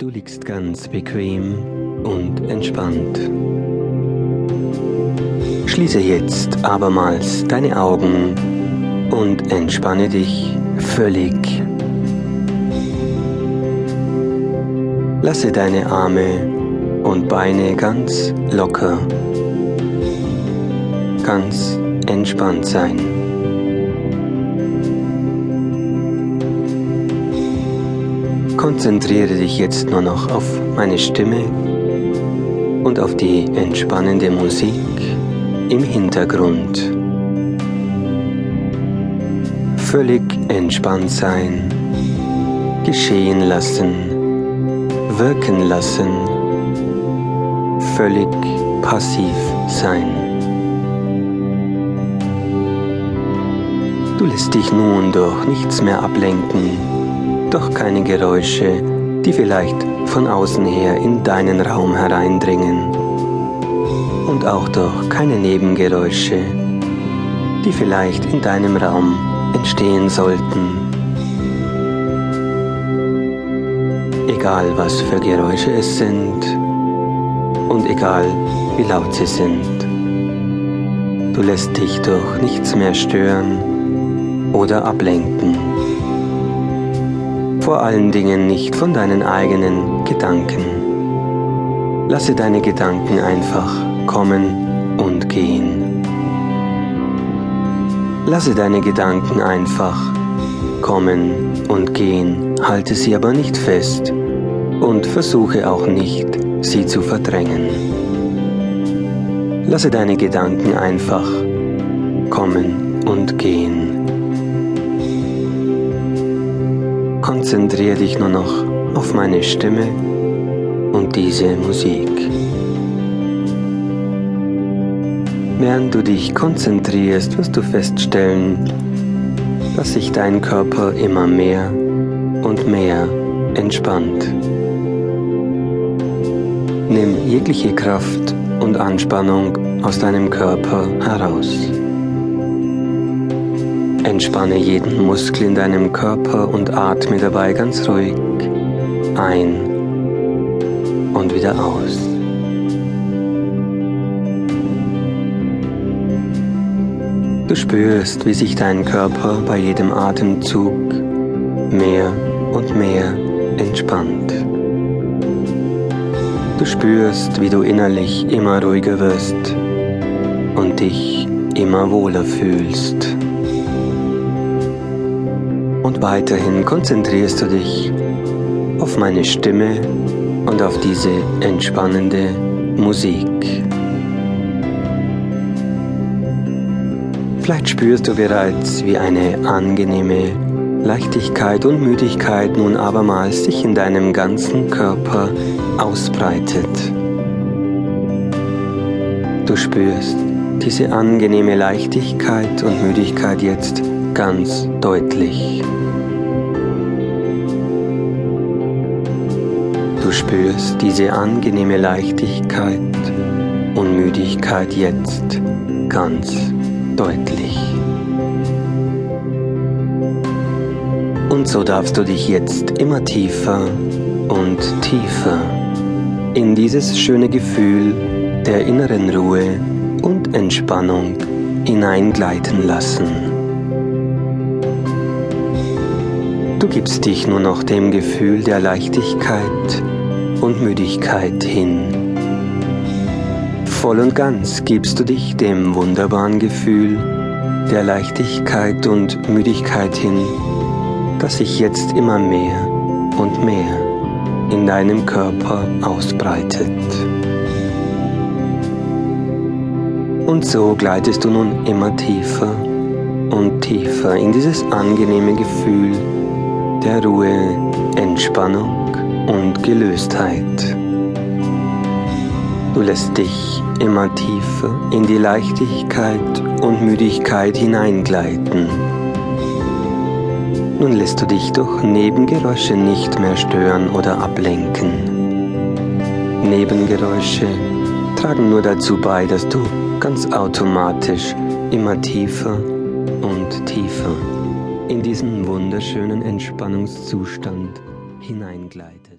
Du liegst ganz bequem und entspannt. Schließe jetzt abermals deine Augen und entspanne dich völlig. Lasse deine Arme und Beine ganz locker, ganz entspannt sein. Konzentriere dich jetzt nur noch auf meine Stimme und auf die entspannende Musik im Hintergrund. Völlig entspannt sein, geschehen lassen, wirken lassen, völlig passiv sein. Du lässt dich nun durch nichts mehr ablenken doch keine Geräusche, die vielleicht von außen her in deinen Raum hereindringen. Und auch durch keine Nebengeräusche, die vielleicht in deinem Raum entstehen sollten. Egal was für Geräusche es sind und egal wie laut sie sind. Du lässt dich durch nichts mehr stören oder ablenken vor allen Dingen nicht von deinen eigenen Gedanken. Lasse deine Gedanken einfach kommen und gehen. Lasse deine Gedanken einfach kommen und gehen, halte sie aber nicht fest und versuche auch nicht, sie zu verdrängen. Lasse deine Gedanken einfach kommen und gehen. Konzentriere dich nur noch auf meine Stimme und diese Musik. Während du dich konzentrierst, wirst du feststellen, dass sich dein Körper immer mehr und mehr entspannt. Nimm jegliche Kraft und Anspannung aus deinem Körper heraus. Entspanne jeden Muskel in deinem Körper und atme dabei ganz ruhig ein und wieder aus. Du spürst, wie sich dein Körper bei jedem Atemzug mehr und mehr entspannt. Du spürst, wie du innerlich immer ruhiger wirst und dich immer wohler fühlst. Und weiterhin konzentrierst du dich auf meine Stimme und auf diese entspannende Musik. Vielleicht spürst du bereits, wie eine angenehme Leichtigkeit und Müdigkeit nun abermals sich in deinem ganzen Körper ausbreitet. Du spürst diese angenehme Leichtigkeit und Müdigkeit jetzt ganz deutlich. Du spürst diese angenehme Leichtigkeit und Müdigkeit jetzt ganz deutlich. Und so darfst du dich jetzt immer tiefer und tiefer in dieses schöne Gefühl der inneren Ruhe und Entspannung hineingleiten lassen. Gibst dich nur noch dem Gefühl der Leichtigkeit und Müdigkeit hin. Voll und ganz gibst du dich dem wunderbaren Gefühl der Leichtigkeit und Müdigkeit hin, das sich jetzt immer mehr und mehr in deinem Körper ausbreitet. Und so gleitest du nun immer tiefer und tiefer in dieses angenehme Gefühl der Ruhe, Entspannung und Gelöstheit. Du lässt dich immer tiefer in die Leichtigkeit und Müdigkeit hineingleiten. Nun lässt du dich durch Nebengeräusche nicht mehr stören oder ablenken. Nebengeräusche tragen nur dazu bei, dass du ganz automatisch immer tiefer und tiefer in diesen wunderschönen Entspannungszustand hineingleitet.